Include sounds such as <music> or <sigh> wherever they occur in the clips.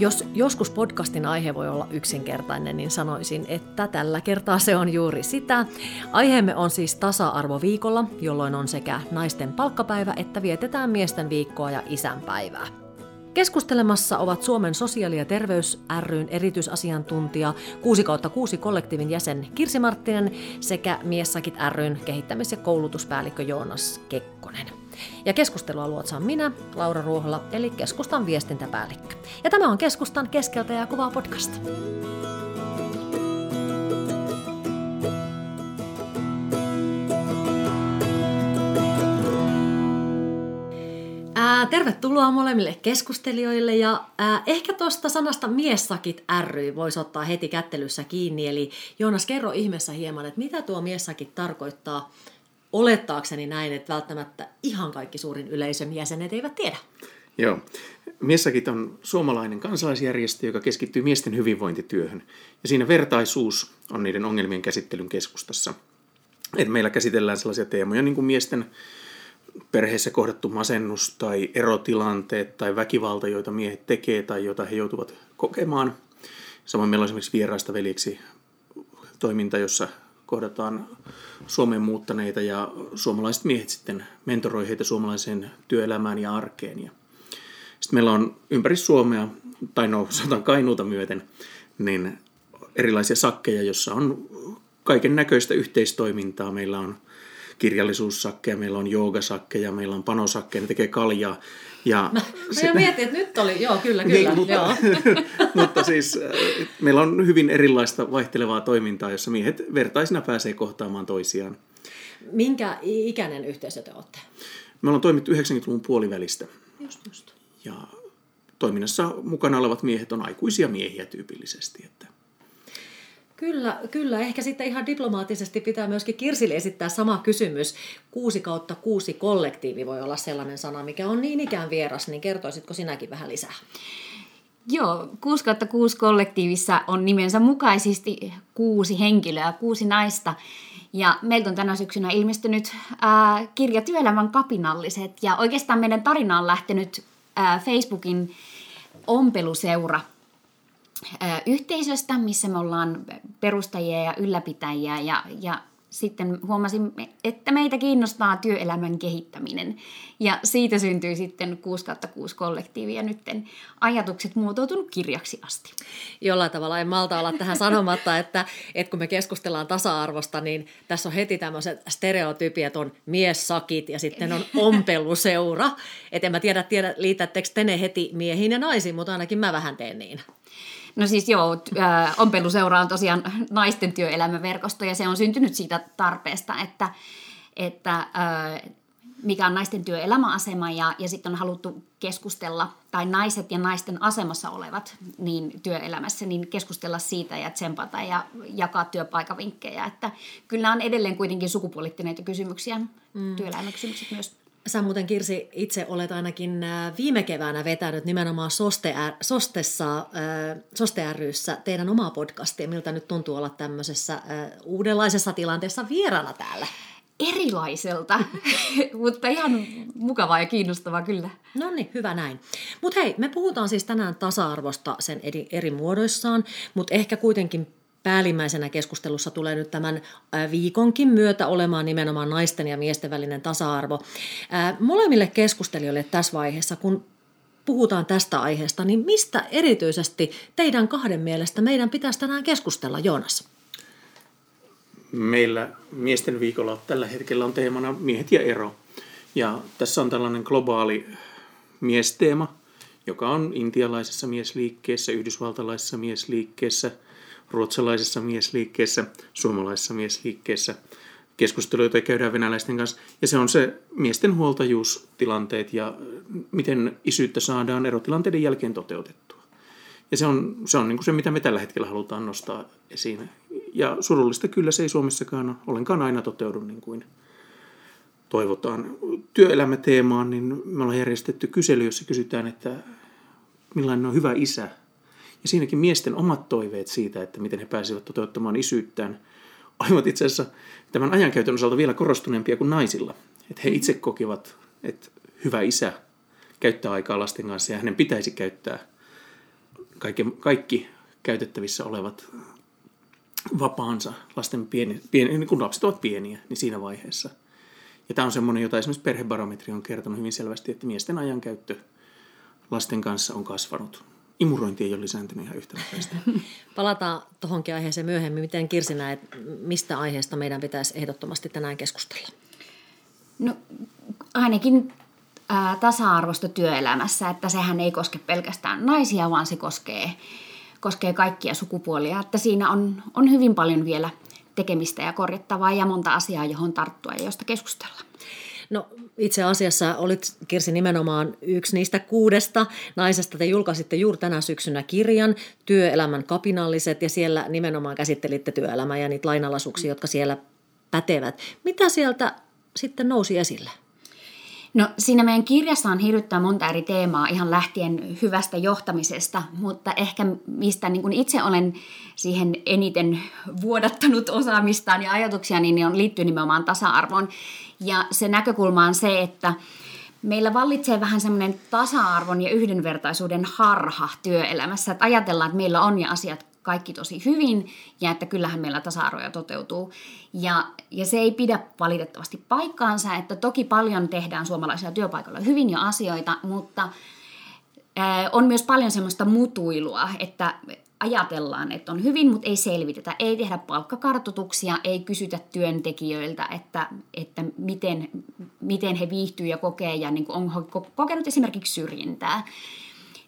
Jos joskus podcastin aihe voi olla yksinkertainen, niin sanoisin, että tällä kertaa se on juuri sitä. Aiheemme on siis tasa-arvoviikolla, jolloin on sekä naisten palkkapäivä että vietetään miesten viikkoa ja isänpäivää. Keskustelemassa ovat Suomen sosiaali- ja terveys ryn erityisasiantuntija 6 6 kollektiivin jäsen Kirsi Marttinen sekä Miessakit ryn kehittämis- ja koulutuspäällikkö Joonas Kekkonen. Ja keskustelua luotsaan minä, Laura Ruohola, eli keskustan viestintäpäällikkö. Ja tämä on keskustan keskeltä ja kuvaa podcast. Tervetuloa molemmille keskustelijoille ja ää, ehkä tuosta sanasta miessakit ry voisi ottaa heti kättelyssä kiinni. Eli Joonas, kerro ihmeessä hieman, että mitä tuo miessakit tarkoittaa olettaakseni näin, että välttämättä ihan kaikki suurin yleisön jäsenet eivät tiedä. Joo. Miessakit on suomalainen kansalaisjärjestö, joka keskittyy miesten hyvinvointityöhön. Ja siinä vertaisuus on niiden ongelmien käsittelyn keskustassa. Et meillä käsitellään sellaisia teemoja niin kuin miesten perheessä kohdattu masennus tai erotilanteet tai väkivalta, joita miehet tekee tai joita he joutuvat kokemaan. Samoin meillä on esimerkiksi vieraista veljeksi toiminta, jossa kohdataan Suomeen muuttaneita ja suomalaiset miehet sitten mentoroi heitä suomalaiseen työelämään ja arkeen. Ja sitten meillä on ympäri Suomea, tai no sanotaan Kainuuta myöten, niin erilaisia sakkeja, jossa on kaiken näköistä yhteistoimintaa. Meillä on kirjallisuussakkeja, meillä on joogasakkeja, meillä on panosakkeja, ne tekee kaljaa. Ja <laughs> mä, sit... mä mietin, että nyt oli, joo kyllä, kyllä. Niin, mutta, joo. <laughs> mutta siis äh, meillä on hyvin erilaista vaihtelevaa toimintaa, jossa miehet vertaisina pääsee kohtaamaan toisiaan. Minkä ikäinen yhteisö te olette? Me ollaan toimittu 90-luvun puolivälistä. Just, just. Ja toiminnassa mukana olevat miehet on aikuisia miehiä tyypillisesti. Että Kyllä, kyllä. Ehkä sitten ihan diplomaattisesti pitää myöskin Kirsille esittää sama kysymys. Kuusi kautta kuusi kollektiivi voi olla sellainen sana, mikä on niin ikään vieras, niin kertoisitko sinäkin vähän lisää? Joo, 6 kautta 6 kollektiivissa on nimensä mukaisesti kuusi henkilöä, kuusi naista. Ja meiltä on tänä syksynä ilmestynyt ää, kirja Työelämän kapinalliset. Ja oikeastaan meidän tarina on lähtenyt ää, Facebookin ompeluseura yhteisöstä, missä me ollaan perustajia ja ylläpitäjiä ja, ja sitten huomasin, että meitä kiinnostaa työelämän kehittäminen. Ja siitä syntyi sitten 6 6 kollektiivi ja nyt ajatukset muotoutunut kirjaksi asti. Jollain tavalla en malta olla tähän sanomatta, että, että kun me keskustellaan tasa-arvosta, niin tässä on heti tämmöiset stereotypiat, on miessakit ja sitten on ompeluseura. Et en mä tiedä, tiedä liitättekö te ne heti miehiin ja naisiin, mutta ainakin mä vähän teen niin. No siis joo, ompeluseura on tosiaan naisten työelämäverkosto ja se on syntynyt siitä tarpeesta, että, että mikä on naisten työelämäasema ja, ja sitten on haluttu keskustella, tai naiset ja naisten asemassa olevat niin työelämässä, niin keskustella siitä ja tsempata ja jakaa työpaikavinkkejä. Että kyllä on edelleen kuitenkin sukupuolittuneita kysymyksiä, mm. työelämäkysymykset myös. Sä muuten Kirsi itse olet ainakin äh, viime keväänä vetänyt nimenomaan Soste, Sostessa, äh, Soste ryssä teidän omaa podcastia. Miltä nyt tuntuu olla tämmöisessä äh, uudenlaisessa tilanteessa vieraana täällä? Erilaiselta, <laughs> mutta ihan mukavaa ja kiinnostavaa kyllä. No niin, hyvä näin. Mutta hei, me puhutaan siis tänään tasa-arvosta sen eri, eri muodoissaan, mutta ehkä kuitenkin päällimmäisenä keskustelussa tulee nyt tämän viikonkin myötä olemaan nimenomaan naisten ja miesten välinen tasa-arvo. Molemmille keskustelijoille tässä vaiheessa, kun puhutaan tästä aiheesta, niin mistä erityisesti teidän kahden mielestä meidän pitäisi tänään keskustella, Joonas? Meillä miesten viikolla tällä hetkellä on teemana miehet ja ero. Ja tässä on tällainen globaali miesteema, joka on intialaisessa miesliikkeessä, yhdysvaltalaisessa miesliikkeessä – ruotsalaisessa miesliikkeessä, suomalaisessa miesliikkeessä, keskusteluita käydään venäläisten kanssa. Ja se on se miesten huoltajuustilanteet ja miten isyyttä saadaan erotilanteiden jälkeen toteutettua. Ja se on se, on niin kuin se mitä me tällä hetkellä halutaan nostaa esiin. Ja surullista kyllä se ei Suomessakaan ollenkaan aina toteudu niin kuin toivotaan. Työelämäteemaan, niin me ollaan järjestetty kysely, jossa kysytään, että millainen on hyvä isä – ja siinäkin miesten omat toiveet siitä, että miten he pääsevät toteuttamaan isyyttään, olivat itse asiassa tämän ajankäytön osalta vielä korostuneempia kuin naisilla. Että he itse kokivat, että hyvä isä käyttää aikaa lasten kanssa ja hänen pitäisi käyttää kaikki, kaikki käytettävissä olevat vapaansa lasten pieni, pieni, niin kun lapset ovat pieniä, niin siinä vaiheessa. Ja tämä on semmoinen, jota esimerkiksi perhebarometri on kertonut hyvin selvästi, että miesten ajankäyttö lasten kanssa on kasvanut. Imurointi ei ole lisääntynyt ihan yhtä nopeasti. <laughs> Palataan tuohonkin aiheeseen myöhemmin. Miten Kirsi näet, mistä aiheesta meidän pitäisi ehdottomasti tänään keskustella? No ainakin ää, tasa-arvosta työelämässä, että sehän ei koske pelkästään naisia, vaan se koskee, koskee kaikkia sukupuolia. Että siinä on, on hyvin paljon vielä tekemistä ja korjattavaa ja monta asiaa, johon tarttua ja josta keskustella. No itse asiassa olit Kirsi nimenomaan yksi niistä kuudesta naisesta. Te julkaisitte juuri tänä syksynä kirjan Työelämän kapinalliset ja siellä nimenomaan käsittelitte työelämää ja niitä lainalaisuuksia, jotka siellä pätevät. Mitä sieltä sitten nousi esille? No siinä meidän kirjassa on hirvittävän monta eri teemaa ihan lähtien hyvästä johtamisesta, mutta ehkä mistä niin kuin itse olen siihen eniten vuodattanut osaamistaan ja ajatuksia, niin on liittyy nimenomaan tasa-arvoon. Ja se näkökulma on se, että meillä vallitsee vähän semmoinen tasa-arvon ja yhdenvertaisuuden harha työelämässä, että ajatellaan, että meillä on ja asiat kaikki tosi hyvin ja että kyllähän meillä tasa-arvoja toteutuu. Ja, ja se ei pidä valitettavasti paikkaansa, että toki paljon tehdään suomalaisilla työpaikoilla hyvin jo asioita, mutta on myös paljon semmoista mutuilua, että ajatellaan, että on hyvin, mutta ei selvitetä. Ei tehdä palkkakartoituksia, ei kysytä työntekijöiltä, että, että miten, miten he viihtyy ja kokee ja niin on kokenut esimerkiksi syrjintää.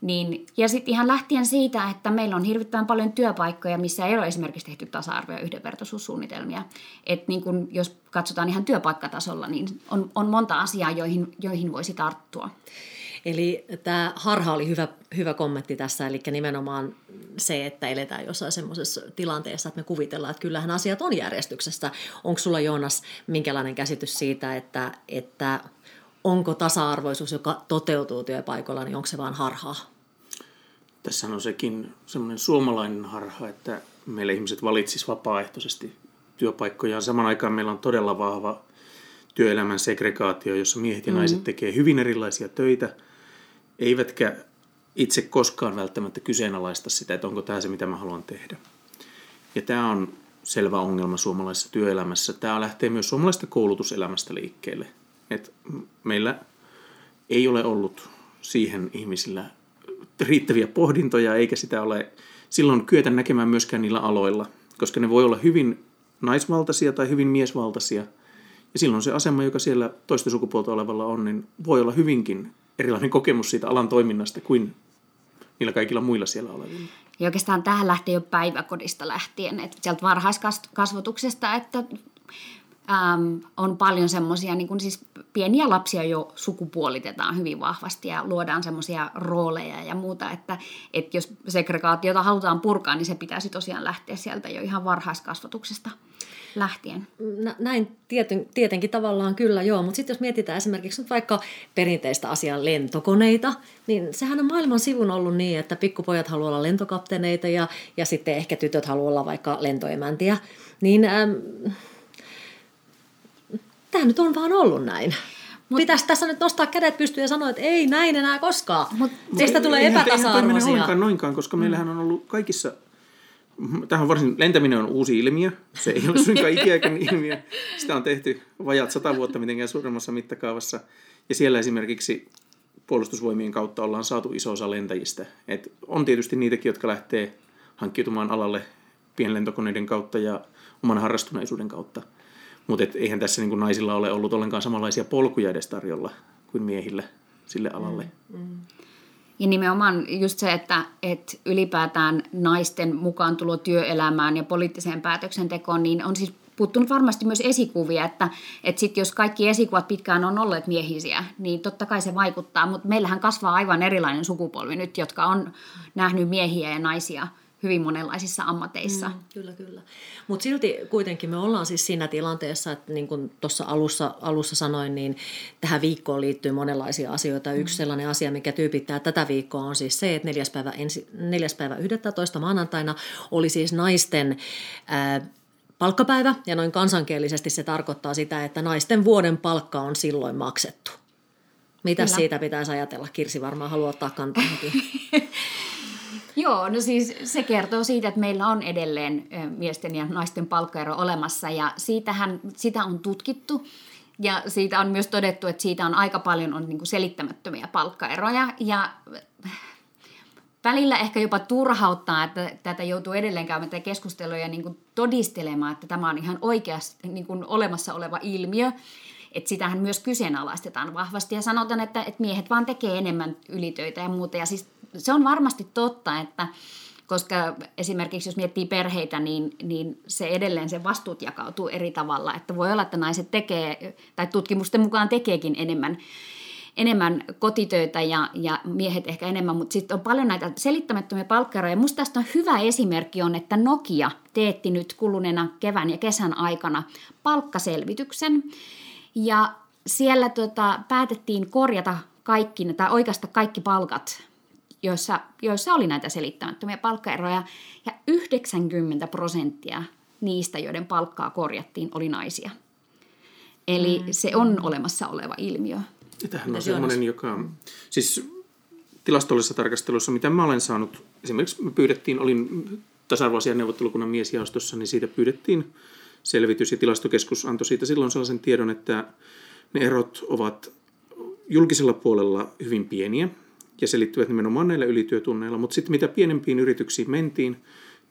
Niin, ja sitten ihan lähtien siitä, että meillä on hirvittävän paljon työpaikkoja, missä ei ole esimerkiksi tehty tasa-arvo- ja yhdenvertaisuussuunnitelmia. Et niin kun, jos katsotaan ihan työpaikkatasolla, niin on, on monta asiaa, joihin, joihin voisi tarttua. Eli tämä harha oli hyvä, hyvä kommentti tässä, eli nimenomaan se, että eletään jossain semmoisessa tilanteessa, että me kuvitellaan, että kyllähän asiat on järjestyksessä. Onko sulla Joonas minkälainen käsitys siitä, että, että onko tasa-arvoisuus, joka toteutuu työpaikalla, niin onko se vaan harhaa? Tässä on sekin semmoinen suomalainen harha, että meillä ihmiset valitsisivat vapaaehtoisesti työpaikkoja. Saman aikaan meillä on todella vahva työelämän segregaatio, jossa miehet ja naiset mm-hmm. tekee hyvin erilaisia töitä, eivätkä itse koskaan välttämättä kyseenalaista sitä, että onko tämä se, mitä mä haluan tehdä. Ja tämä on selvä ongelma suomalaisessa työelämässä. Tämä lähtee myös suomalaisesta koulutuselämästä liikkeelle. Et meillä ei ole ollut siihen ihmisillä riittäviä pohdintoja, eikä sitä ole silloin kyetä näkemään myöskään niillä aloilla, koska ne voi olla hyvin naisvaltaisia tai hyvin miesvaltaisia. Ja silloin se asema, joka siellä toista sukupuolta olevalla on, niin voi olla hyvinkin erilainen kokemus siitä alan toiminnasta kuin niillä kaikilla muilla siellä olevilla. Ja oikeastaan tähän lähtee jo päiväkodista lähtien, että sieltä varhaiskasvatuksesta, että äm, on paljon semmoisia, niin siis pieniä lapsia jo sukupuolitetaan hyvin vahvasti ja luodaan semmoisia rooleja ja muuta, että, että jos segregaatiota halutaan purkaa, niin se pitäisi tosiaan lähteä sieltä jo ihan varhaiskasvatuksesta lähtien. Näin tieten, tietenkin tavallaan kyllä joo, mutta sitten jos mietitään esimerkiksi nyt vaikka perinteistä asiaa lentokoneita, niin sehän on maailman sivun ollut niin, että pikkupojat haluaa olla lentokapteneita ja, ja sitten ehkä tytöt haluaa olla vaikka lentoemäntiä. Niin ähm, tämä nyt on vaan ollut näin. Mut, Pitäisi tässä nyt nostaa kädet pystyyn ja sanoa, että ei näin enää koskaan. Mut, Teistä tulee ei, epätasa-arvoisia. Ei noinkaan, noinkaan, koska mm. meillähän on ollut kaikissa Tähän varsin, lentäminen on uusi ilmiö. Se ei ole suinkaan <laughs> ikiaikainen ilmiö. Sitä on tehty vajat sata vuotta mitenkään suuremmassa mittakaavassa. Ja siellä esimerkiksi puolustusvoimien kautta ollaan saatu iso osa lentäjistä. Et on tietysti niitäkin, jotka lähtee hankkiutumaan alalle pienlentokoneiden kautta ja oman harrastuneisuuden kautta. Mutta eihän tässä niin naisilla ole ollut ollenkaan samanlaisia polkuja edes tarjolla kuin miehillä sille alalle. Mm, mm. Ja nimenomaan just se, että, että ylipäätään naisten mukaan tulo työelämään ja poliittiseen päätöksentekoon, niin on siis puuttunut varmasti myös esikuvia, että, että sit jos kaikki esikuvat pitkään on olleet miehisiä, niin totta kai se vaikuttaa, mutta meillähän kasvaa aivan erilainen sukupolvi nyt, jotka on nähnyt miehiä ja naisia – hyvin monenlaisissa ammateissa. Mm, kyllä, kyllä. Mutta silti kuitenkin me ollaan siis siinä tilanteessa, että niin kuin tuossa alussa, alussa sanoin, niin tähän viikkoon liittyy monenlaisia asioita. Yksi mm. sellainen asia, mikä tyypittää tätä viikkoa on siis se, että neljäs päivä, ensi, neljäs päivä 11. maanantaina oli siis naisten... Ää, palkkapäivä ja noin kansankielisesti se tarkoittaa sitä, että naisten vuoden palkka on silloin maksettu. Mitä siitä pitäisi ajatella? Kirsi varmaan haluaa ottaa kantaa <laughs> Joo, no siis se kertoo siitä, että meillä on edelleen miesten ja naisten palkkaero olemassa ja siitähän, sitä on tutkittu. Ja siitä on myös todettu, että siitä on aika paljon on niin selittämättömiä palkkaeroja. Ja välillä ehkä jopa turhauttaa, että tätä joutuu edelleen käymään tätä keskustelua ja niin todistelemaan, että tämä on ihan oikeasti niin olemassa oleva ilmiö. Että sitähän myös kyseenalaistetaan vahvasti ja sanotaan, että, että miehet vaan tekee enemmän ylitöitä ja muuta. Ja siis se on varmasti totta, että koska esimerkiksi jos miettii perheitä, niin, niin se edelleen se vastuut jakautuu eri tavalla. Että voi olla, että naiset tekee, tai tutkimusten mukaan tekeekin enemmän, enemmän kotitöitä ja, ja miehet ehkä enemmän, mutta sitten on paljon näitä selittämättömiä palkkaeroja. Musta tästä on hyvä esimerkki on, että Nokia teetti nyt kuluneena kevään ja kesän aikana palkkaselvityksen. Ja siellä tota, päätettiin korjata kaikki, tai oikeasta kaikki palkat joissa, joissa oli näitä selittämättömiä palkkaeroja, ja 90 prosenttia niistä, joiden palkkaa korjattiin, oli naisia. Eli mm. se on olemassa oleva ilmiö. Ja tämähän on sellainen, joka... Siis tilastollisessa tarkastelussa, mitä mä olen saanut, esimerkiksi me pyydettiin, olin tasa-arvoasian neuvottelukunnan miesjaostossa, niin siitä pyydettiin selvitys ja tilastokeskus antoi siitä silloin sellaisen tiedon, että ne erot ovat julkisella puolella hyvin pieniä, ja se liittyvät nimenomaan näillä ylityötunneilla. Mutta sitten mitä pienempiin yrityksiin mentiin,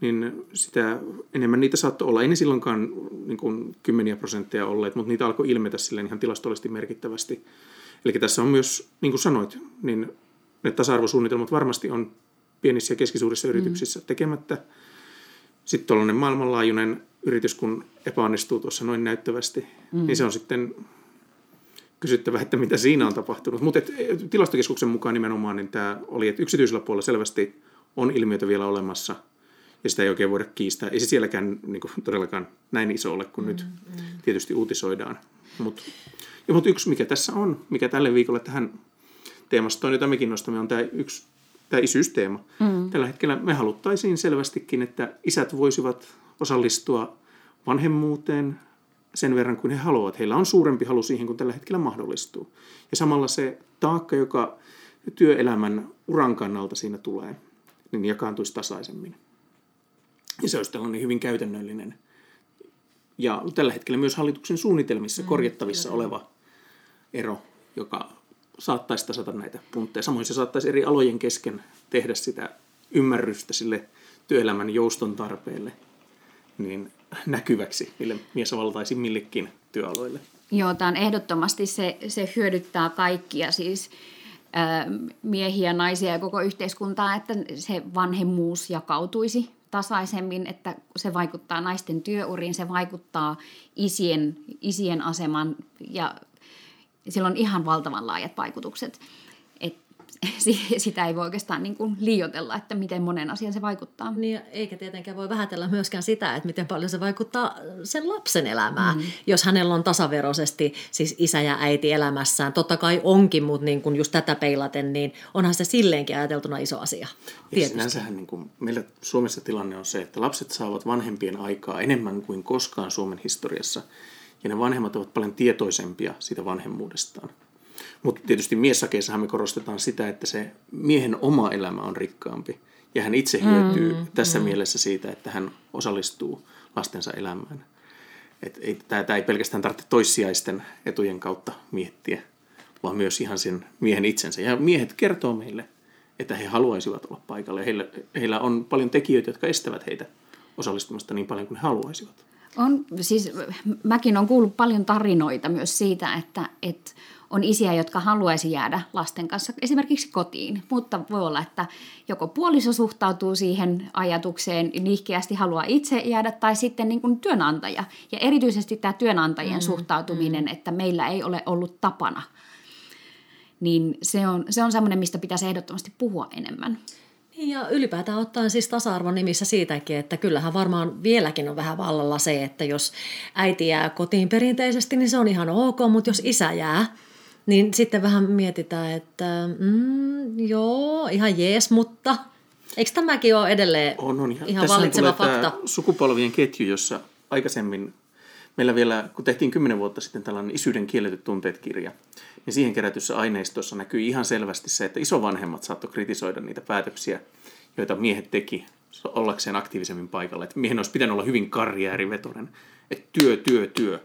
niin sitä enemmän niitä saattoi olla. Ei ne silloinkaan niin kuin kymmeniä prosentteja olleet, mutta niitä alkoi ilmetä silleen ihan tilastollisesti merkittävästi. Eli tässä on myös, niin kuin sanoit, niin ne tasa-arvosuunnitelmat varmasti on pienissä ja keskisuurissa mm. yrityksissä tekemättä. Sitten tuollainen maailmanlaajuinen yritys, kun epäonnistuu tuossa noin näyttävästi, mm. niin se on sitten kysyttävä, että mitä siinä on tapahtunut. Mutta tilastokeskuksen mukaan nimenomaan niin tämä oli, että yksityisellä puolella selvästi on ilmiötä vielä olemassa, ja sitä ei oikein voida kiistää. Ei se sielläkään niin kuin, todellakaan näin iso ole kuin mm, nyt mm. tietysti uutisoidaan. Mutta mut yksi, mikä tässä on, mikä tälle viikolle tähän teemastoon, jota mekin nostamme, on tämä yksi tämä isyysteema. Mm. Tällä hetkellä me haluttaisiin selvästikin, että isät voisivat osallistua vanhemmuuteen, sen verran kuin he haluavat. Heillä on suurempi halu siihen kuin tällä hetkellä mahdollistuu. Ja samalla se taakka, joka työelämän uran kannalta siinä tulee, niin jakaantuisi tasaisemmin. Ja se olisi tällainen hyvin käytännöllinen ja tällä hetkellä myös hallituksen suunnitelmissa mm, korjattavissa kyllä. oleva ero, joka saattaisi tasata näitä puntteja. Samoin se saattaisi eri alojen kesken tehdä sitä ymmärrystä sille työelämän jouston tarpeelle niin näkyväksi niille miesovaltaisimmillekin työaloille. Joo, tämä on ehdottomasti se, se hyödyttää kaikkia, siis miehiä, naisia ja koko yhteiskuntaa, että se vanhemmuus jakautuisi tasaisemmin, että se vaikuttaa naisten työuriin, se vaikuttaa isien, isien aseman ja sillä on ihan valtavan laajat vaikutukset. <laughs> sitä ei voi oikeastaan niin kuin liioitella, että miten monen asian se vaikuttaa. Niin, eikä tietenkään voi vähätellä myöskään sitä, että miten paljon se vaikuttaa sen lapsen elämään, mm. jos hänellä on tasaveroisesti siis isä ja äiti elämässään. Totta kai onkin, mutta niin kuin just tätä peilaten, niin onhan se silleenkin ajateltuna iso asia. Ja sinänsähän niin kuin meillä Suomessa tilanne on se, että lapset saavat vanhempien aikaa enemmän kuin koskaan Suomen historiassa. Ja ne vanhemmat ovat paljon tietoisempia siitä vanhemmuudestaan. Mutta tietysti miessakeissahan me korostetaan sitä, että se miehen oma elämä on rikkaampi. Ja hän itse hyötyy mm, tässä mm. mielessä siitä, että hän osallistuu lastensa elämään. Tämä ei pelkästään tarvitse toissijaisten etujen kautta miettiä, vaan myös ihan sen miehen itsensä. Ja miehet kertoo meille, että he haluaisivat olla paikalla. heillä, heillä on paljon tekijöitä, jotka estävät heitä osallistumasta niin paljon kuin he haluaisivat. On, siis mäkin olen kuullut paljon tarinoita myös siitä, että, että on isiä, jotka haluaisi jäädä lasten kanssa esimerkiksi kotiin, mutta voi olla, että joko puoliso suhtautuu siihen ajatukseen nihkeästi haluaa itse jäädä tai sitten niin kuin työnantaja. Ja erityisesti tämä työnantajien mm, suhtautuminen, mm. että meillä ei ole ollut tapana, niin se on, se on semmoinen, mistä pitäisi ehdottomasti puhua enemmän. Niin, ja ylipäätään ottaen siis tasa-arvon nimissä siitäkin, että kyllähän varmaan vieläkin on vähän vallalla se, että jos äiti jää kotiin perinteisesti, niin se on ihan ok, mutta jos isä jää, niin sitten vähän mietitään, että mm, joo, ihan jees, mutta eikö tämäkin ole edelleen on, on. ihan, ihan vallitseva fakta? sukupolvien ketju, jossa aikaisemmin meillä vielä, kun tehtiin kymmenen vuotta sitten tällainen isyyden kielletyt tunteet-kirja, niin siihen kerätyssä aineistossa näkyy ihan selvästi se, että isovanhemmat saattoi kritisoida niitä päätöksiä, joita miehet teki ollakseen aktiivisemmin paikalla. Että miehen olisi pitänyt olla hyvin karjäärivetoinen. Että työ, työ, työ.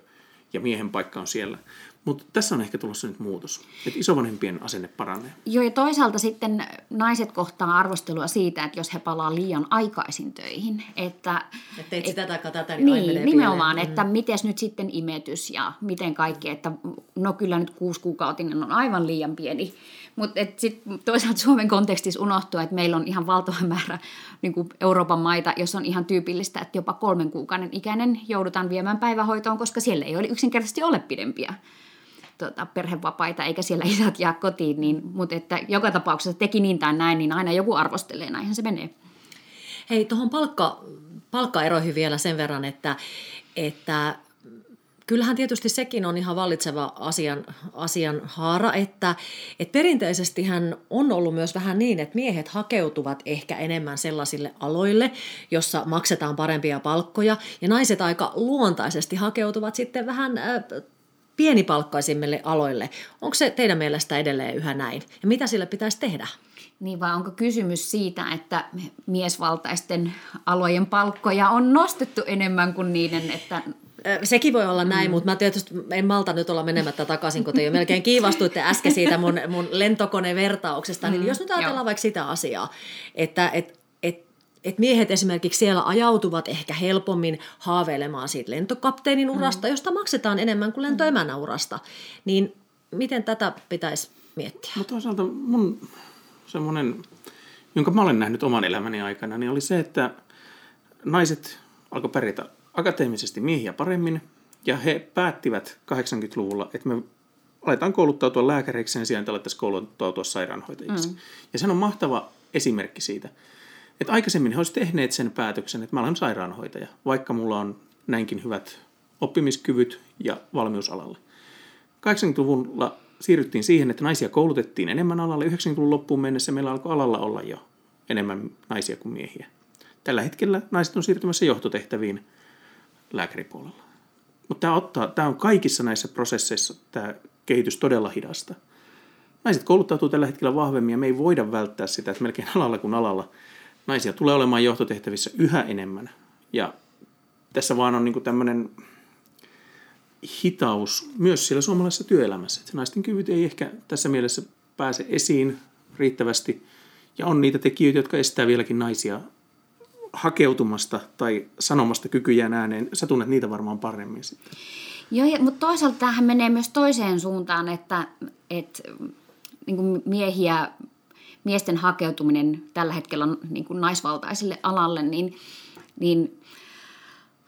Ja miehen paikka on siellä. Mutta tässä on ehkä tulossa nyt muutos, että isovanhempien asenne paranee. Joo, ja toisaalta sitten naiset kohtaa arvostelua siitä, että jos he palaa liian aikaisin töihin. Että, et teit sitä tai tätä, niin, niin nimenomaan, pieleen. että mm. miten nyt sitten imetys ja miten kaikki, että no kyllä nyt kuusi kuukautinen on aivan liian pieni. Mutta sitten toisaalta Suomen kontekstissa unohtuu, että meillä on ihan valtava määrä niin kuin Euroopan maita, jossa on ihan tyypillistä, että jopa kolmen kuukauden ikäinen joudutaan viemään päivähoitoon, koska siellä ei ole yksinkertaisesti ole pidempiä tota, perhevapaita, eikä siellä <laughs> isät jää kotiin, niin, mutta että joka tapauksessa teki niin tai näin, niin aina joku arvostelee, näinhän se menee. Hei, tuohon palkka, palkkaeroihin vielä sen verran, että, että kyllähän tietysti sekin on ihan vallitseva asian, asian haara, että, että perinteisesti hän on ollut myös vähän niin, että miehet hakeutuvat ehkä enemmän sellaisille aloille, jossa maksetaan parempia palkkoja, ja naiset aika luontaisesti hakeutuvat sitten vähän äh, pienipalkkaisimmille aloille. Onko se teidän mielestä edelleen yhä näin? Ja mitä sille pitäisi tehdä? Niin vai onko kysymys siitä, että miesvaltaisten alojen palkkoja on nostettu enemmän kuin niiden, että Sekin voi olla näin, mm. mutta mä tietysti en malta nyt olla menemättä takaisin, kun te jo melkein kiivastuitte äsken siitä mun, mun lentokonevertauksesta. Niin mm, jos nyt ajatellaan Joo. vaikka sitä asiaa, että et että miehet esimerkiksi siellä ajautuvat ehkä helpommin haaveilemaan siitä lentokapteenin urasta, mm. josta maksetaan enemmän kuin lentoemänä urasta. Niin miten tätä pitäisi miettiä? Mutta toisaalta mun semmoinen, jonka mä olen nähnyt oman elämäni aikana, niin oli se, että naiset alkoi pärjätä akateemisesti miehiä paremmin, ja he päättivät 80-luvulla, että me aletaan kouluttautua lääkäreiksi sen sijaan, että alettaisiin kouluttautua sairaanhoitajiksi. Mm. Ja se on mahtava esimerkki siitä. Että aikaisemmin he olisivat tehneet sen päätöksen, että mä olen sairaanhoitaja, vaikka mulla on näinkin hyvät oppimiskyvyt ja valmiusalalle. 80-luvulla siirryttiin siihen, että naisia koulutettiin enemmän alalle. 90-luvun loppuun mennessä meillä alkoi alalla olla jo enemmän naisia kuin miehiä. Tällä hetkellä naiset on siirtymässä johtotehtäviin lääkäripuolella. Mutta tämä, ottaa, tämä on kaikissa näissä prosesseissa tämä kehitys todella hidasta. Naiset kouluttautuu tällä hetkellä vahvemmin ja me ei voida välttää sitä, että melkein alalla kuin alalla – naisia tulee olemaan johtotehtävissä yhä enemmän. Ja tässä vaan on niin tämmöinen hitaus myös siellä suomalaisessa työelämässä. Että naisten kyvyt ei ehkä tässä mielessä pääse esiin riittävästi. Ja on niitä tekijöitä, jotka estää vieläkin naisia hakeutumasta tai sanomasta kykyjään ääneen. Sä tunnet niitä varmaan paremmin sitten. Joo, mutta toisaalta tähän menee myös toiseen suuntaan, että, että niin miehiä miesten hakeutuminen tällä hetkellä niin kuin naisvaltaiselle alalle, niin, niin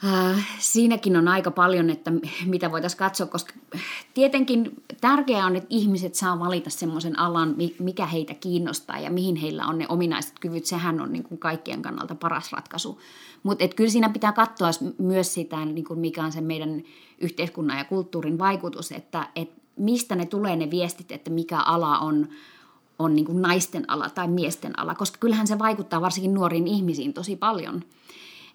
äh, siinäkin on aika paljon, että mitä voitaisiin katsoa, koska tietenkin tärkeää on, että ihmiset saa valita semmoisen alan, mikä heitä kiinnostaa ja mihin heillä on ne ominaiset kyvyt. Sehän on niin kuin kaikkien kannalta paras ratkaisu. Mutta kyllä siinä pitää katsoa myös sitä, niin kuin mikä on se meidän yhteiskunnan ja kulttuurin vaikutus, että et mistä ne tulee ne viestit, että mikä ala on on niin kuin naisten ala tai miesten ala, koska kyllähän se vaikuttaa varsinkin nuoriin ihmisiin tosi paljon.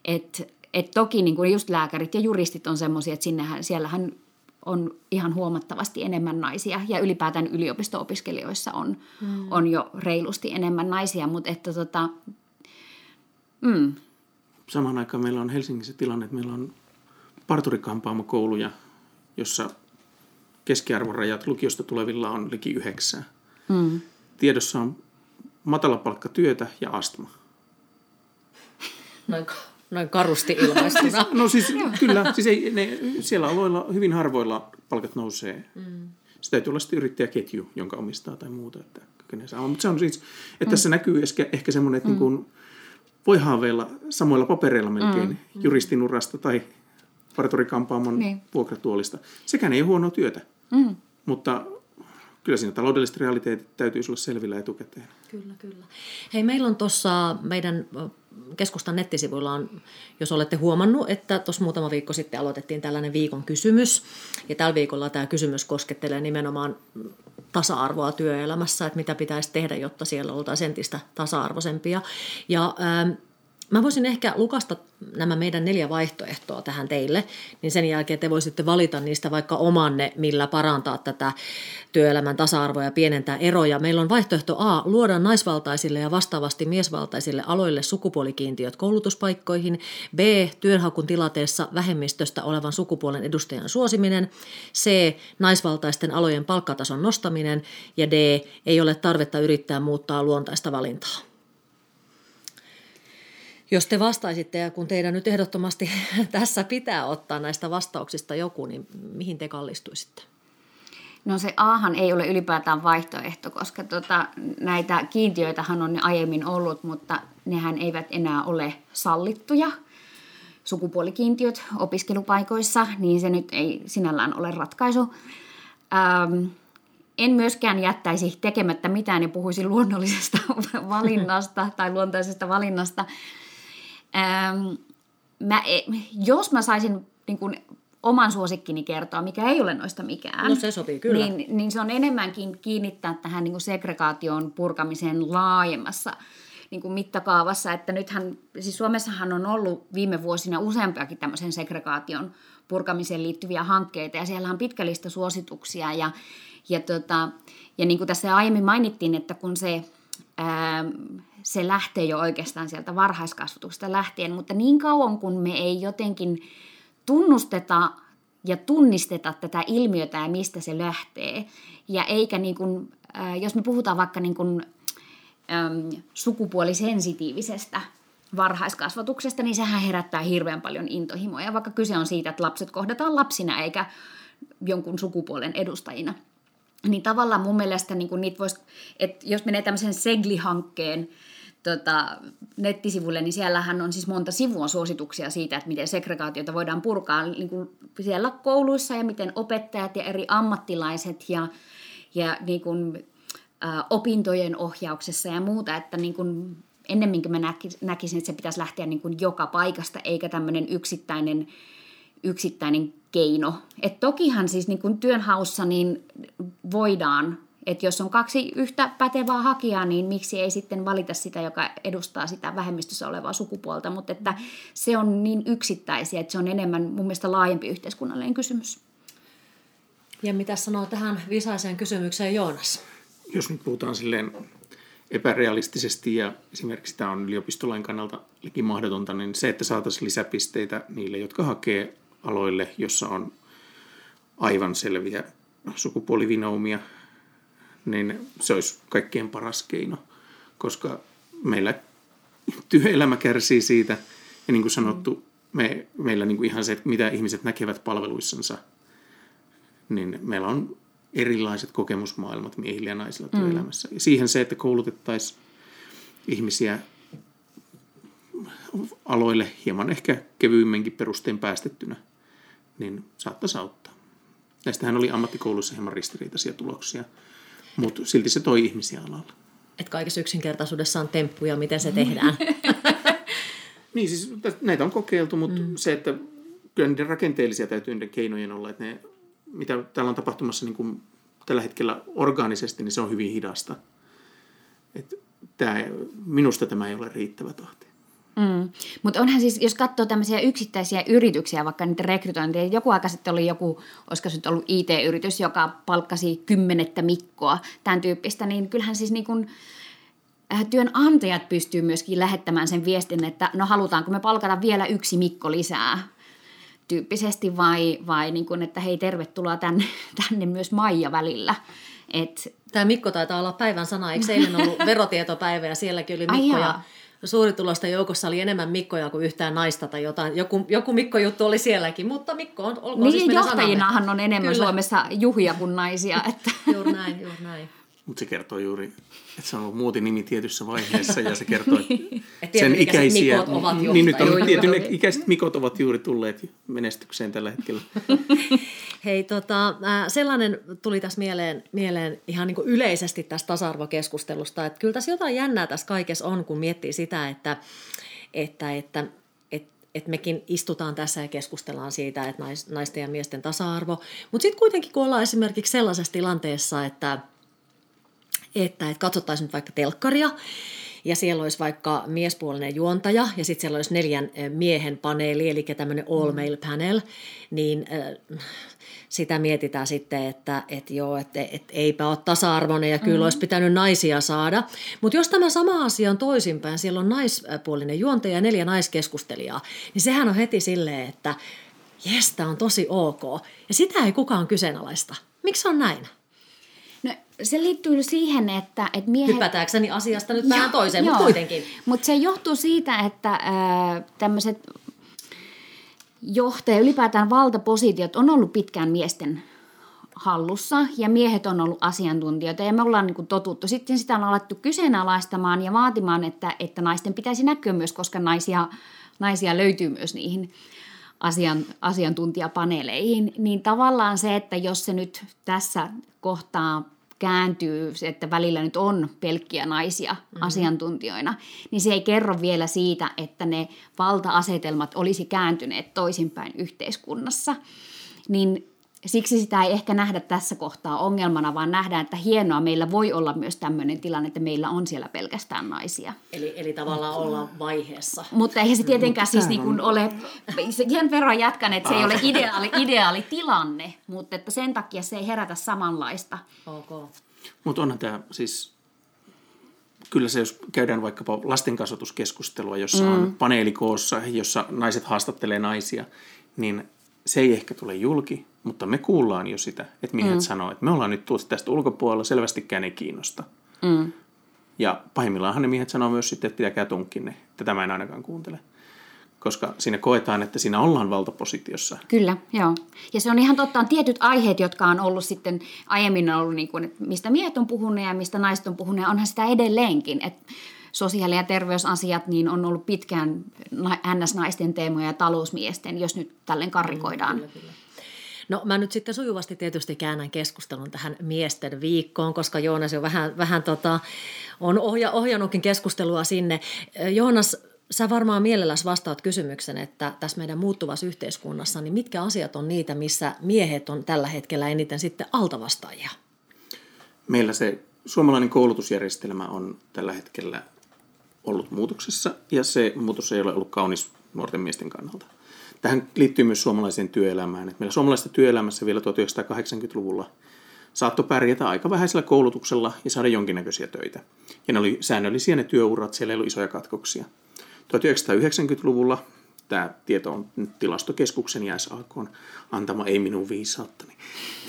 Et, et toki niin kuin just lääkärit ja juristit on semmoisia, että sinnehän, siellähän on ihan huomattavasti enemmän naisia ja ylipäätään yliopisto-opiskelijoissa on, mm. on jo reilusti enemmän naisia, mutta että tota, mm. Samaan aikaan meillä on Helsingissä tilanne, että meillä on parturikampaamokouluja, jossa keskiarvorajat lukiosta tulevilla on liki yhdeksää. Mm tiedossa on matalapalkkatyötä ja astma. Noin, noin karusti ilmaistuna. <laughs> no siis kyllä, siis ei, ne, siellä aloilla hyvin harvoilla palkat nousee. Mm. Se täytyy olla sitten yrittäjäketju, jonka omistaa tai muuta. Että saa. Mutta se on siis, että mm. tässä näkyy ehkä, ehkä semmoinen, että mm. niin kuin voi haaveilla samoilla papereilla melkein mm. juristin urasta tai parturikampaamon niin. vuokratuolista. Sekään ei ole huonoa työtä, mm. mutta kyllä siinä taloudelliset realiteetit täytyisi olla selvillä etukäteen. Kyllä, kyllä. Hei, meillä on tuossa meidän keskustan nettisivuilla on, jos olette huomannut, että tuossa muutama viikko sitten aloitettiin tällainen viikon kysymys. Ja tällä viikolla tämä kysymys koskettelee nimenomaan tasa-arvoa työelämässä, että mitä pitäisi tehdä, jotta siellä oltaisiin entistä tasa-arvoisempia. Ja ähm, Mä voisin ehkä lukasta nämä meidän neljä vaihtoehtoa tähän teille, niin sen jälkeen te voisitte valita niistä vaikka omanne, millä parantaa tätä työelämän tasa-arvoa ja pienentää eroja. Meillä on vaihtoehto A, luoda naisvaltaisille ja vastaavasti miesvaltaisille aloille sukupuolikiintiöt koulutuspaikkoihin. B, työnhakun tilanteessa vähemmistöstä olevan sukupuolen edustajan suosiminen. C, naisvaltaisten alojen palkkatason nostaminen. Ja D, ei ole tarvetta yrittää muuttaa luontaista valintaa. Jos te vastaisitte, ja kun teidän nyt ehdottomasti <laughs> tässä pitää ottaa näistä vastauksista joku, niin mihin te kallistuisitte? No se Ahan ei ole ylipäätään vaihtoehto, koska tota, näitä kiintiöitähän on aiemmin ollut, mutta nehän eivät enää ole sallittuja sukupuolikiintiöt opiskelupaikoissa, niin se nyt ei sinällään ole ratkaisu. Ähm, en myöskään jättäisi tekemättä mitään ja puhuisi luonnollisesta <laughs> valinnasta tai luontaisesta valinnasta. Ähm, mä, e, jos mä saisin niin kun, oman suosikkini kertoa, mikä ei ole noista mikään. No se sopii, kyllä. Niin, niin se on enemmänkin kiinnittää tähän niin segregaation purkamiseen laajemmassa niin kuin mittakaavassa, että nythän, siis Suomessahan on ollut viime vuosina useampiakin tämmöisen segregaation purkamiseen liittyviä hankkeita, ja siellä on pitkällistä suosituksia, ja, ja, tota, ja niin kuin tässä aiemmin mainittiin, että kun se se lähtee jo oikeastaan sieltä varhaiskasvatuksesta lähtien, mutta niin kauan kun me ei jotenkin tunnusteta ja tunnisteta tätä ilmiötä ja mistä se lähtee, ja eikä niin kuin, äh, jos me puhutaan vaikka niin kuin, ähm, sukupuolisensitiivisestä varhaiskasvatuksesta, niin sehän herättää hirveän paljon intohimoja, vaikka kyse on siitä, että lapset kohdataan lapsina eikä jonkun sukupuolen edustajina. Niin tavallaan mun mielestä niin niitä voisi, että jos menee tämmöisen Segli-hankkeen tota, nettisivulle, niin siellähän on siis monta sivua suosituksia siitä, että miten segregaatiota voidaan purkaa niin kuin siellä kouluissa ja miten opettajat ja eri ammattilaiset ja, ja niin kuin, ä, opintojen ohjauksessa ja muuta, että niin kuin, ennemminkin mä näkisin, että se pitäisi lähteä niin kuin joka paikasta, eikä tämmöinen yksittäinen, yksittäinen keino. Et tokihan siis niin kuin työnhaussa niin voidaan että jos on kaksi yhtä pätevää hakijaa, niin miksi ei sitten valita sitä, joka edustaa sitä vähemmistössä olevaa sukupuolta, mutta että se on niin yksittäisiä, että se on enemmän mun mielestä laajempi yhteiskunnallinen kysymys. Ja mitä sanoo tähän visaiseen kysymykseen Joonas? Jos nyt puhutaan silleen epärealistisesti ja esimerkiksi tämä on yliopistolain kannalta mahdotonta, niin se, että saataisiin lisäpisteitä niille, jotka hakee aloille, jossa on aivan selviä sukupuolivinoumia, niin se olisi kaikkein paras keino, koska meillä työelämä kärsii siitä. Ja niin kuin sanottu, me, meillä niin kuin ihan se, että mitä ihmiset näkevät palveluissansa, niin meillä on erilaiset kokemusmaailmat miehillä ja naisilla mm. työelämässä. Ja siihen se, että koulutettaisiin ihmisiä aloille hieman ehkä kevyimmenkin perustein päästettynä, niin saattaisi auttaa. Näistähän oli ammattikoulussa hieman ristiriitaisia tuloksia. Mutta silti se toi ihmisiä alalle. Että kaikessa yksinkertaisuudessa on temppuja, miten se tehdään. <laughs> niin, siis näitä on kokeiltu, mutta mm. se, että kyllä niiden rakenteellisia täytyy niiden keinojen olla, että ne, mitä täällä on tapahtumassa niin kuin tällä hetkellä orgaanisesti, niin se on hyvin hidasta. Et tämä, minusta tämä ei ole riittävä tahti. Mm. Mutta onhan siis, jos katsoo tämmöisiä yksittäisiä yrityksiä, vaikka niitä rekrytointeja, joku aika sitten oli joku, olisiko se ollut IT-yritys, joka palkkasi kymmenettä Mikkoa, tämän tyyppistä, niin kyllähän siis niin kuin, äh, työnantajat pystyy myöskin lähettämään sen viestin, että no halutaanko me palkata vielä yksi Mikko lisää tyyppisesti vai, vai niin kuin, että hei tervetuloa tänne, <laughs> tänne myös Maija välillä. Et... Tämä Mikko taitaa olla päivän sana, eikö eilen ollut <laughs> verotietopäivä ja sielläkin oli Mikko ja suuritulosten joukossa oli enemmän Mikkoja kuin yhtään naista tai jotain. Joku, joku Mikko-juttu oli sielläkin, mutta Mikko on, olkoon niin, siis johtajinahan on enemmän Kyllä. Suomessa juhia kuin naisia. Että. juuri näin, juuri näin. Mutta se kertoo juuri, että se on ollut muotinimi tietyssä vaiheessa ja se <laughs> kertoo, että sen ikäisiä... Mikot ovat niin nyt on tietyn ikäiset mikot ovat juuri tulleet menestykseen tällä hetkellä. <laughs> Hei, tota, sellainen tuli tässä mieleen, mieleen ihan niin yleisesti tästä tasa-arvokeskustelusta, että kyllä tässä jotain jännää tässä kaikessa on, kun miettii sitä, että, että, että että mekin istutaan tässä ja keskustellaan siitä, että naisten ja miesten tasa-arvo. Mutta sitten kuitenkin, kun ollaan esimerkiksi sellaisessa tilanteessa, että, että, että katsottaisiin nyt vaikka telkkaria, ja siellä olisi vaikka miespuolinen juontaja, ja sitten siellä olisi neljän miehen paneeli, eli tämmöinen all male panel, niin sitä mietitään sitten, että et joo, että et eipä ole tasa-arvoinen ja kyllä mm-hmm. olisi pitänyt naisia saada. Mutta jos tämä sama asia on toisinpäin, siellä on naispuolinen juontaja ja neljä naiskeskustelijaa, niin sehän on heti silleen, että jes, tämä on tosi ok. Ja sitä ei kukaan kyseenalaista. Miksi on näin? No, se liittyy siihen, että, että miehet... Hypätääkseni asiasta nyt vähän toiseen, mutta kuitenkin. Mutta se johtuu siitä, että äh, tämmöiset johtaja, ylipäätään valtapositiot on ollut pitkään miesten hallussa ja miehet on ollut asiantuntijoita ja me ollaan niin kuin totuttu. Sitten sitä on alettu kyseenalaistamaan ja vaatimaan, että, että naisten pitäisi näkyä myös, koska naisia, naisia löytyy myös niihin asian, asiantuntijapaneeleihin. Niin tavallaan se, että jos se nyt tässä kohtaa kääntyy, että välillä nyt on pelkkiä naisia mm-hmm. asiantuntijoina, niin se ei kerro vielä siitä, että ne valta-asetelmat olisi kääntyneet toisinpäin yhteiskunnassa. Niin siksi sitä ei ehkä nähdä tässä kohtaa ongelmana, vaan nähdään, että hienoa meillä voi olla myös tämmöinen tilanne, että meillä on siellä pelkästään naisia. Eli, eli tavallaan olla vaiheessa. Mutta eihän se tietenkään siis niin kuin ole, sen verran jatkan, että se ei ole ideaali, ideaali tilanne, mutta että sen takia se ei herätä samanlaista. Okay. Mutta onhan tämä siis kyllä se, jos käydään vaikkapa lastenkasvatuskeskustelua, jossa mm. on paneeli koossa, jossa naiset haastattelee naisia, niin se ei ehkä tule julki, mutta me kuullaan jo sitä, että miehet mm. sanoo, että me ollaan nyt tuossa tästä ulkopuolella, selvästikään ei kiinnosta. Mm. Ja pahimmillaan ne miehet sanoo myös sitten, että pitäkää tunkkinne, että tämä en ainakaan kuuntele. Koska siinä koetaan, että siinä ollaan valtapositiossa. Kyllä, joo. Ja se on ihan totta, on tietyt aiheet, jotka on ollut sitten, aiemmin on ollut niin kuin, että mistä miehet on puhuneet ja mistä naiset on puhuneet, onhan sitä edelleenkin. Että sosiaali- ja terveysasiat niin on ollut pitkään NS-naisten teemoja ja talousmiesten, jos nyt tälleen karrikoidaan. Kyllä, kyllä. No mä nyt sitten sujuvasti tietysti käännän keskustelun tähän miesten viikkoon, koska Joonas jo vähän, vähän tota, on ohja, ohjannutkin keskustelua sinne. Joonas, sä varmaan mielelläsi vastaat kysymyksen, että tässä meidän muuttuvassa yhteiskunnassa, niin mitkä asiat on niitä, missä miehet on tällä hetkellä eniten sitten altavastaajia? Meillä se suomalainen koulutusjärjestelmä on tällä hetkellä ollut muutoksessa ja se muutos ei ole ollut kaunis nuorten miesten kannalta. Tähän liittyy myös suomalaiseen työelämään. Että meillä suomalaisessa työelämässä vielä 1980-luvulla saattoi pärjätä aika vähäisellä koulutuksella ja saada jonkinnäköisiä töitä. Ja ne oli säännöllisiä ne työurat, siellä ei ollut isoja katkoksia. 1990-luvulla, tämä tieto on nyt tilastokeskuksen ja SAK antama, ei minun viisauttani,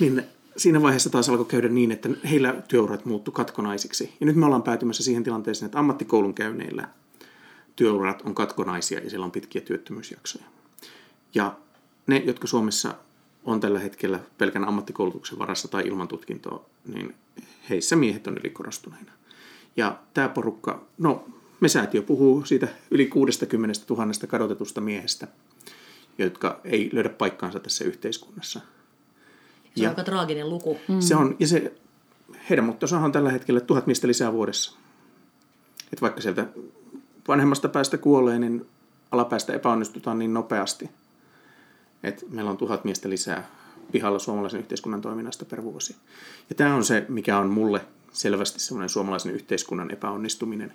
niin siinä vaiheessa taas alkoi käydä niin, että heillä työurat muuttu katkonaisiksi. Ja nyt me ollaan päätymässä siihen tilanteeseen, että ammattikoulun käyneillä työurat on katkonaisia ja siellä on pitkiä työttömyysjaksoja. Ja ne, jotka Suomessa on tällä hetkellä pelkän ammattikoulutuksen varassa tai ilman tutkintoa, niin heissä miehet on ylikorostuneina. Ja tämä porukka, no me säätiö puhuu siitä yli 60 000 kadotetusta miehestä, jotka ei löydä paikkaansa tässä yhteiskunnassa. Se on ja aika traaginen luku. Mm. Se on, ja se, heidän muuttonsa on tällä hetkellä tuhat miestä lisää vuodessa. Et vaikka sieltä vanhemmasta päästä kuolee, niin alapäästä epäonnistutaan niin nopeasti – että meillä on tuhat miestä lisää pihalla suomalaisen yhteiskunnan toiminnasta per vuosi. Ja tämä on se, mikä on mulle selvästi semmoinen suomalaisen yhteiskunnan epäonnistuminen.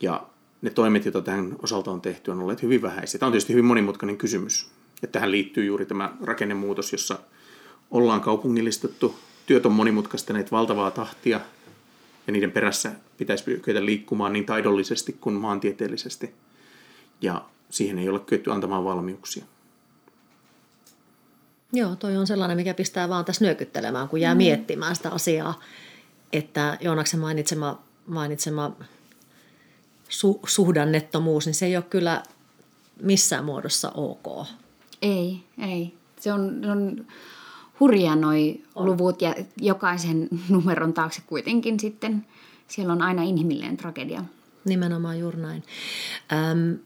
Ja ne toimet, joita tähän osalta on tehty, on olleet hyvin vähäisiä. Tämä on tietysti hyvin monimutkainen kysymys. Ja tähän liittyy juuri tämä rakennemuutos, jossa ollaan kaupungillistettu, työt on monimutkaistaneet valtavaa tahtia, ja niiden perässä pitäisi kyetä liikkumaan niin taidollisesti kuin maantieteellisesti. Ja siihen ei ole kyetty antamaan valmiuksia. Joo, toi on sellainen, mikä pistää vaan tässä nyökyttelemään, kun jää mm. miettimään sitä asiaa, että Joonaksen mainitsema, mainitsema su, suhdannettomuus, niin se ei ole kyllä missään muodossa ok. Ei, ei. Se on, on hurja noi on. luvut ja jokaisen <laughs> numeron taakse kuitenkin sitten siellä on aina inhimillinen tragedia. Nimenomaan juuri näin. Öm,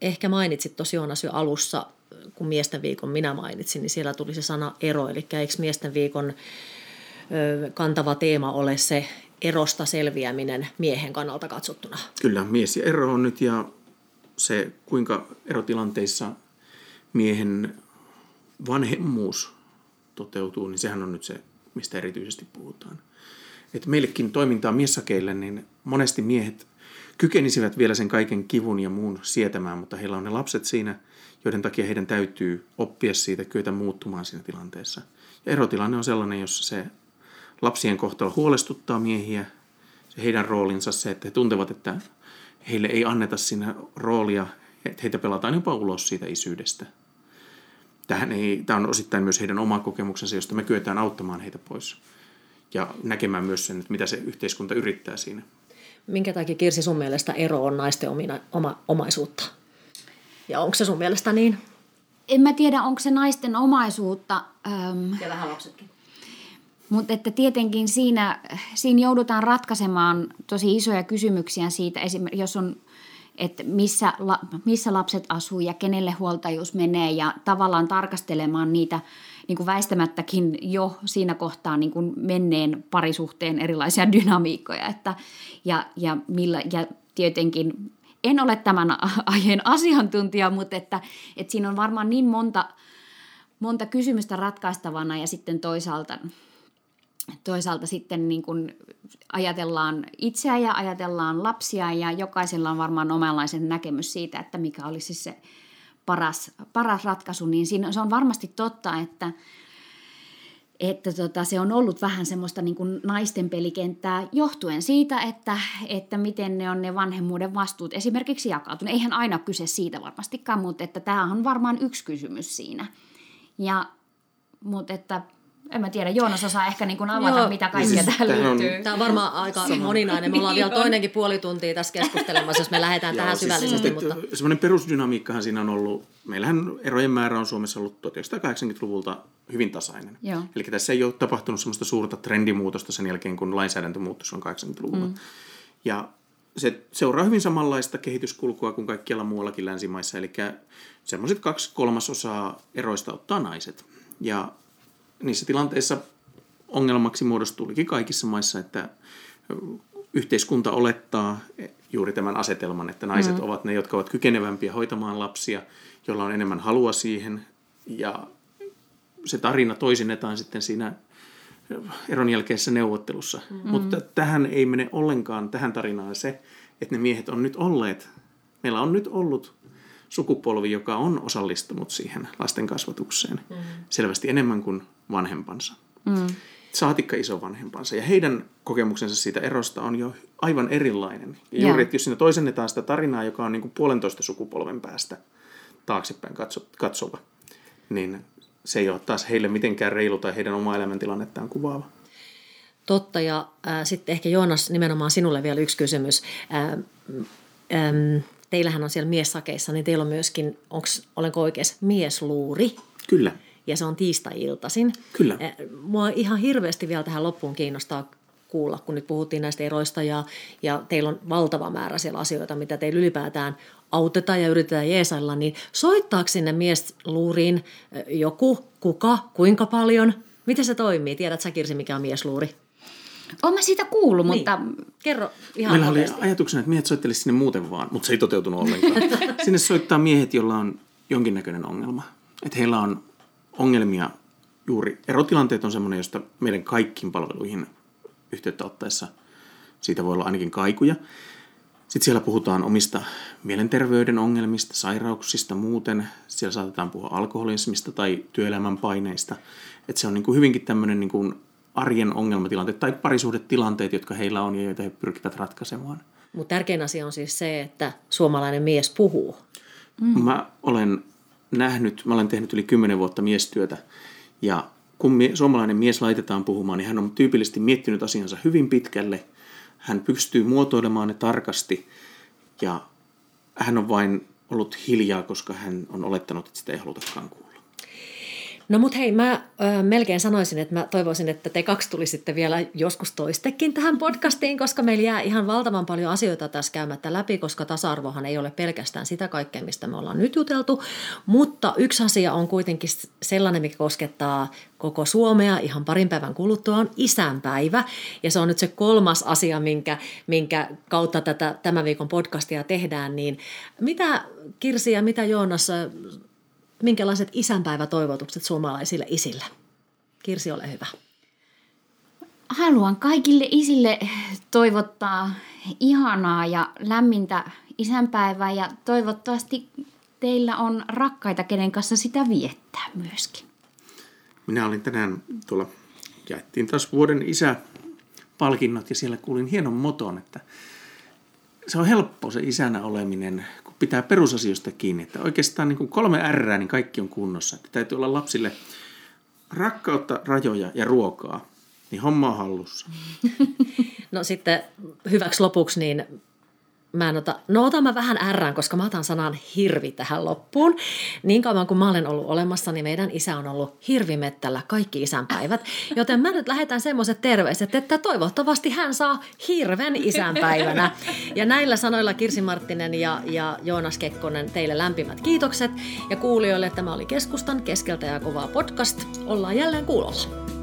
ehkä mainitsit tosiaan jo alussa kun miesten viikon minä mainitsin, niin siellä tuli se sana ero. Eli eikö miesten viikon kantava teema ole se erosta selviäminen miehen kannalta katsottuna? Kyllä, mies ja ero on nyt ja se, kuinka erotilanteissa miehen vanhemmuus toteutuu, niin sehän on nyt se, mistä erityisesti puhutaan. Et meillekin toimintaa miessakeille, niin monesti miehet kykenisivät vielä sen kaiken kivun ja muun sietämään, mutta heillä on ne lapset siinä, joiden takia heidän täytyy oppia siitä, kyetä muuttumaan siinä tilanteessa. Ja erotilanne on sellainen, jossa se lapsien kohtalo huolestuttaa miehiä, se heidän roolinsa se, että he tuntevat, että heille ei anneta siinä roolia, että heitä pelataan jopa ulos siitä isyydestä. Tähän ei, tämä on osittain myös heidän oma kokemuksensa, josta me kyetään auttamaan heitä pois ja näkemään myös sen, että mitä se yhteiskunta yrittää siinä. Minkä takia Kirsi sun mielestä ero on naisten omina, oma, omaisuutta? Ja onko se sun mielestä niin? En mä tiedä, onko se naisten omaisuutta. Ähm, Ja vähän lapsetkin. mutta että tietenkin siinä, siinä joudutaan ratkaisemaan tosi isoja kysymyksiä siitä, esimerkiksi jos on, että missä, la, missä lapset asuu ja kenelle huoltajuus menee ja tavallaan tarkastelemaan niitä niin kuin väistämättäkin jo siinä kohtaa niin kuin menneen parisuhteen erilaisia dynamiikkoja. Että, ja, ja, millä, ja tietenkin en ole tämän aiheen asiantuntija, mutta että, että siinä on varmaan niin monta, monta kysymystä ratkaistavana ja sitten toisaalta toisaalta sitten niin kuin ajatellaan itseä ja ajatellaan lapsia ja jokaisella on varmaan omanlaisen näkemys siitä, että mikä olisi se paras, paras ratkaisu, niin siinä, se on varmasti totta, että, että tota, se on ollut vähän semmoista niin kuin naisten pelikenttää johtuen siitä, että, että miten ne on ne vanhemmuuden vastuut esimerkiksi jakautunut. Eihän aina ole kyse siitä varmastikaan, mutta että tämä on varmaan yksi kysymys siinä. Ja, mutta että en mä tiedä, Joonas osaa ehkä niin kuin avata, Joo. mitä kaikkea Siis tähän tämähän on- liittyy. Tämä on varmaan aika moninainen. Me ollaan vielä Niin on. toinenkin puoli tuntia tässä keskustelemassa, jos me lähdetään tähän syvällisesti. Siis, Mutta... mutta... Semmoinen perusdynamiikkahan siinä on ollut, meillähän erojen määrä on Suomessa ollut 1980-luvulta hyvin tasainen. Joo. Eli tässä ei ole tapahtunut semmoista suurta trendimuutosta sen jälkeen, kun lainsäädäntö muuttui silloin 80-luvulla. Mm. Ja se seuraa hyvin samanlaista kehityskulkua kuin kaikkialla muuallakin länsimaissa, eli semmoiset kaksi kolmasosaa eroista ottaa naiset. Ja niissä tilanteissa ongelmaksi muodostuukin kaikissa maissa, että yhteiskunta olettaa juuri tämän asetelman, että naiset mm. ovat ne, jotka ovat kykenevämpiä hoitamaan lapsia, joilla on enemmän halua siihen. Ja se tarina toisinnetaan sitten siinä eron jälkeisessä neuvottelussa. Mm. Mutta tähän ei mene ollenkaan tähän tarinaan se, että ne miehet on nyt olleet, meillä on nyt ollut sukupolvi, joka on osallistunut siihen lasten kasvatukseen mm. selvästi enemmän kuin vanhempansa. Mm. Saatikka isovanhempansa. Ja heidän kokemuksensa siitä erosta on jo aivan erilainen. Ja Joo. juuri, että jos siinä toisennetaan sitä tarinaa, joka on niin kuin puolentoista sukupolven päästä taaksepäin katso, katsova, niin se ei ole taas heille mitenkään reilu tai heidän oma elämäntilannettaan kuvaava. Totta, ja äh, sitten ehkä Joonas, nimenomaan sinulle vielä yksi kysymys. Äh, ähm, teillähän on siellä miessakeissa, niin teillä on myöskin, onks, olenko oikeassa, miesluuri, Kyllä. ja se on tiistai-iltaisin. Kyllä. Äh, Mua ihan hirveästi vielä tähän loppuun kiinnostaa kuulla, kun nyt puhuttiin näistä eroista ja, ja teillä on valtava määrä siellä asioita, mitä teillä ylipäätään autetaan ja yritetään jeesailla, niin soittaako sinne miesluuriin äh, joku, kuka, kuinka paljon? Miten se toimii? Tiedät sä Kirsi, mikä on miesluuri? Olen mä siitä kuullut, mutta Kerro ihan Meillä oli ajatuksena, että miehet soittelisivat sinne muuten vaan, mutta se ei toteutunut ollenkaan. <laughs> sinne soittaa miehet, joilla on jonkinnäköinen ongelma. Että heillä on ongelmia juuri, erotilanteet on semmoinen, josta meidän kaikkiin palveluihin yhteyttä ottaessa siitä voi olla ainakin kaikuja. Sitten siellä puhutaan omista mielenterveyden ongelmista, sairauksista muuten. Siellä saatetaan puhua alkoholismista tai työelämän paineista. Että se on niin kuin hyvinkin tämmöinen niin kuin arjen ongelmatilanteet tai parisuhdetilanteet, jotka heillä on ja joita he pyrkivät ratkaisemaan. Mutta tärkein asia on siis se, että suomalainen mies puhuu. Mm. Mä olen nähnyt, mä olen tehnyt yli 10 vuotta miestyötä ja kun mie- suomalainen mies laitetaan puhumaan, niin hän on tyypillisesti miettinyt asiansa hyvin pitkälle. Hän pystyy muotoilemaan ne tarkasti ja hän on vain ollut hiljaa, koska hän on olettanut, että sitä ei halutakaan kuulla. No mut hei, mä ö, melkein sanoisin, että mä toivoisin, että te kaksi tulisitte vielä joskus toistekin tähän podcastiin, koska meillä jää ihan valtavan paljon asioita tässä käymättä läpi, koska tasa-arvohan ei ole pelkästään sitä kaikkea, mistä me ollaan nyt juteltu. Mutta yksi asia on kuitenkin sellainen, mikä koskettaa koko Suomea ihan parin päivän kuluttua, on isänpäivä. Ja se on nyt se kolmas asia, minkä, minkä kautta tätä tämän viikon podcastia tehdään. Niin mitä Kirsi ja mitä Joonas minkälaiset isänpäivätoivotukset suomalaisille isille? Kirsi, ole hyvä. haluan kaikille isille toivottaa ihanaa ja lämmintä isänpäivää ja toivottavasti teillä on rakkaita, kenen kanssa sitä viettää myöskin. Minä olin tänään tuolla, jaettiin taas vuoden isä palkinnot ja siellä kuulin hienon moton, että se on helppo se isänä oleminen, pitää perusasioista kiinni. Että oikeastaan niin kuin kolme R, niin kaikki on kunnossa. Että täytyy olla lapsille rakkautta, rajoja ja ruokaa, niin homma on hallussa. <laughs> No sitten hyväksi lopuksi, niin mä en ota, no otan mä vähän ärrään, koska mä otan sanan hirvi tähän loppuun. Niin kauan kuin mä olen ollut olemassa, niin meidän isä on ollut hirvimettällä kaikki isänpäivät. Joten mä nyt lähetän semmoiset terveiset, että toivottavasti hän saa hirven isänpäivänä. Ja näillä sanoilla Kirsi Marttinen ja, ja Joonas Kekkonen, teille lämpimät kiitokset. Ja kuulijoille tämä oli Keskustan keskeltä ja kovaa podcast. Ollaan jälleen kuulolla.